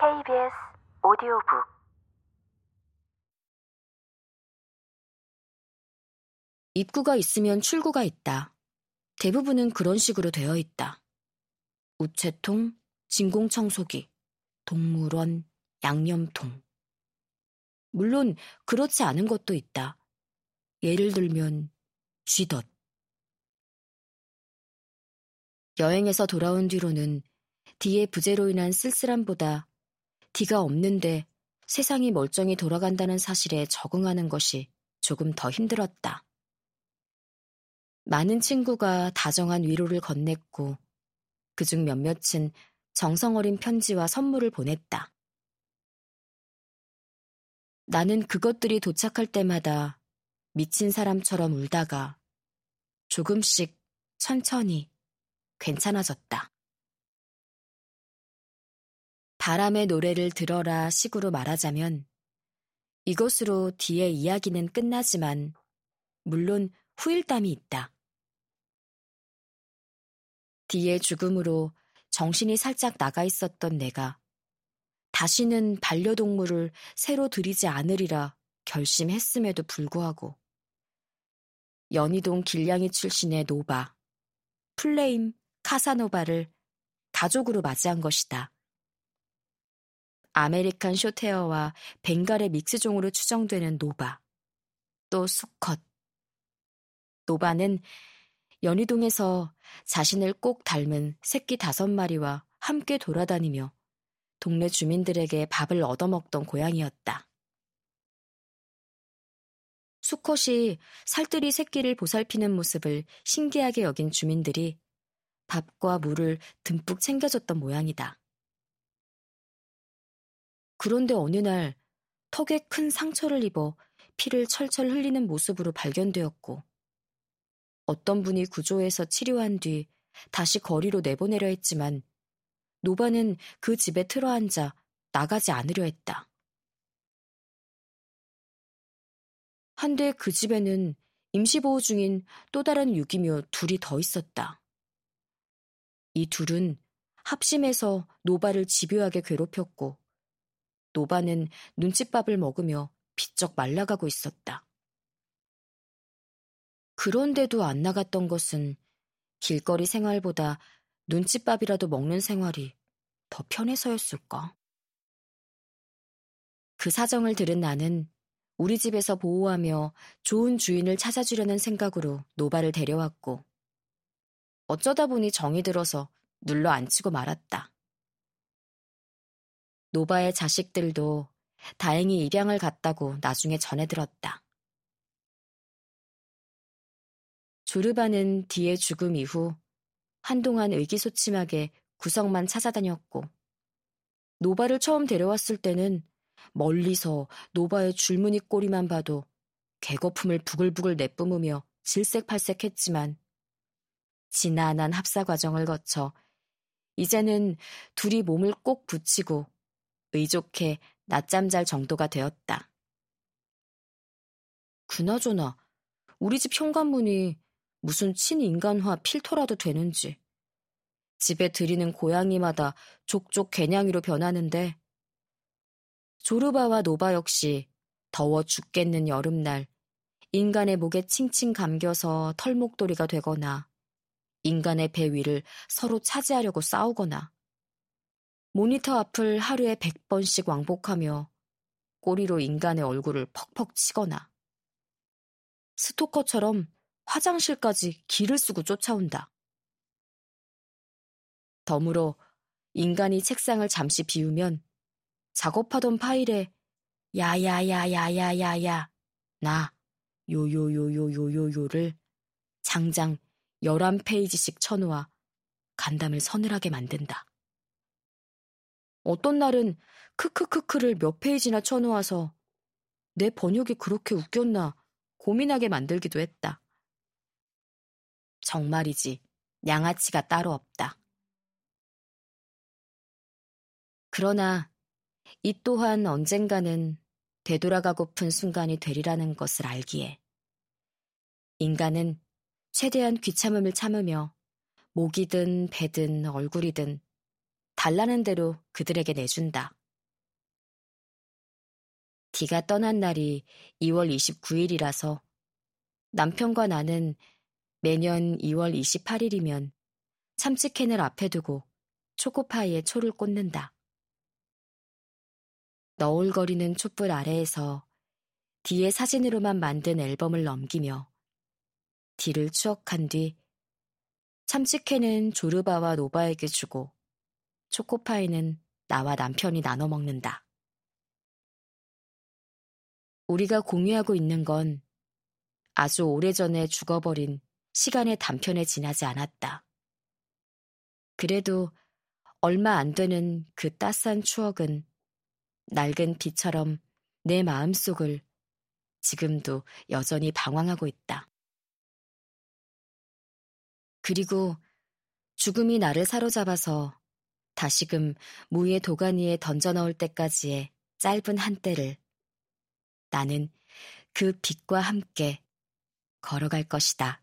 KBS 오디오북 입구가 있으면 출구가 있다. 대부분은 그런 식으로 되어 있다. 우체통, 진공청소기, 동물원, 양념통. 물론 그렇지 않은 것도 있다. 예를 들면 쥐덫. 여행에서 돌아온 뒤로는 D의 부재로 인한 쓸쓸함보다 D가 없는데 세상이 멀쩡히 돌아간다는 사실에 적응하는 것이 조금 더 힘들었다. 많은 친구가 다정한 위로를 건넸고 그중 몇몇은 정성 어린 편지와 선물을 보냈다. 나는 그것들이 도착할 때마다 미친 사람처럼 울다가 조금씩 천천히 괜찮아졌다. 바람의 노래를 들어라 식으로 말하자면 이것으로 뒤의 이야기는 끝나지만 물론 후일담이 있다. 뒤의 죽음으로 정신이 살짝 나가 있었던 내가 다시는 반려동물을 새로 들이지 않으리라 결심했음에도 불구하고 연희동 길냥이 출신의 노바, 풀네임 카사노바를 가족으로 맞이한 것이다. 아메리칸 쇼트헤어와 벵갈의 믹스종으로 추정되는 노바, 또 수컷. 노바는 연희동에서 자신을 꼭 닮은 새끼 다섯 마리와 함께 돌아다니며 동네 주민들에게 밥을 얻어먹던 고양이였다. 수컷이 살뜰히 새끼를 보살피는 모습을 신기하게 여긴 주민들이 밥과 물을 듬뿍 챙겨줬던 모양이다. 그런데 어느 날 턱에 큰 상처를 입어 피를 철철 흘리는 모습으로 발견되었고 어떤 분이 구조해서 치료한 뒤 다시 거리로 내보내려 했지만 노바는 그 집에 틀어 앉아 나가지 않으려 했다. 한데 그 집에는 임시보호 중인 또 다른 유기묘 둘이 더 있었다. 이 둘은 합심해서 노바를 집요하게 괴롭혔고 노바는 눈칫밥을 먹으며 비쩍 말라가고 있었다. 그런데도 안 나갔던 것은 길거리 생활보다 눈칫밥이라도 먹는 생활이 더 편해서였을까? 그 사정을 들은 나는 우리 집에서 보호하며 좋은 주인을 찾아주려는 생각으로 노바를 데려왔고 어쩌다 보니 정이 들어서 눌러 앉히고 말았다. 노바의 자식들도 다행히 입양을 갔다고 나중에 전해 들었다. 조르바는 뒤의 죽음 이후 한동안 의기소침하게 구석만 찾아다녔고 노바를 처음 데려왔을 때는 멀리서 노바의 줄무늬 꼬리만 봐도 개거품을 부글부글 내뿜으며 질색팔색했지만 지난한 합사 과정을 거쳐 이제는 둘이 몸을 꼭 붙이고 의좋게 낮잠 잘 정도가 되었다. 그나저나 우리 집 현관문이 무슨 친인간화 필터라도 되는지 집에 들이는 고양이마다 족족 개냥이로 변하는데 조르바와 노바 역시 더워 죽겠는 여름날 인간의 목에 칭칭 감겨서 털목도리가 되거나 인간의 배 위를 서로 차지하려고 싸우거나 모니터 앞을 하루에 100번씩 왕복하며 꼬리로 인간의 얼굴을 퍽퍽 치거나 스토커처럼 화장실까지 길을 쓰고 쫓아온다. 덤으로 인간이 책상을 잠시 비우면 작업하던 파일에 야야야야야야야 나 요요요요요요요를 장장 11페이지씩 쳐놓아 간담을 서늘하게 만든다. 어떤 날은 크크크크를 몇 페이지나 쳐놓아서 내 번역이 그렇게 웃겼나 고민하게 만들기도 했다. 정말이지 양아치가 따로 없다. 그러나 이 또한 언젠가는 되돌아가고픈 순간이 되리라는 것을 알기에 인간은 최대한 귀참음을 참으며 목이든 배든 얼굴이든 달라는 대로 그들에게 내준다. 디가 떠난 날이 2월 29일이라서 남편과 나는 매년 2월 28일이면 참치캔을 앞에 두고 초코파이에 초를 꽂는다. 너울거리는 촛불 아래에서 디의 사진으로만 만든 앨범을 넘기며 디를 추억한 뒤 참치캔은 조르바와 노바에게 주고 초코파이는 나와 남편이 나눠 먹는다. 우리가 공유하고 있는 건 아주 오래전에 죽어버린 시간의 단편에 지나지 않았다. 그래도 얼마 안 되는 그 따스한 추억은 낡은 빛처럼 내 마음속을 지금도 여전히 방황하고 있다. 그리고 죽음이 나를 사로잡아서 다시금 무의 도가니에 던져 넣을 때까지의 짧은 한때를 나는 그 빛과 함께 걸어갈 것이다.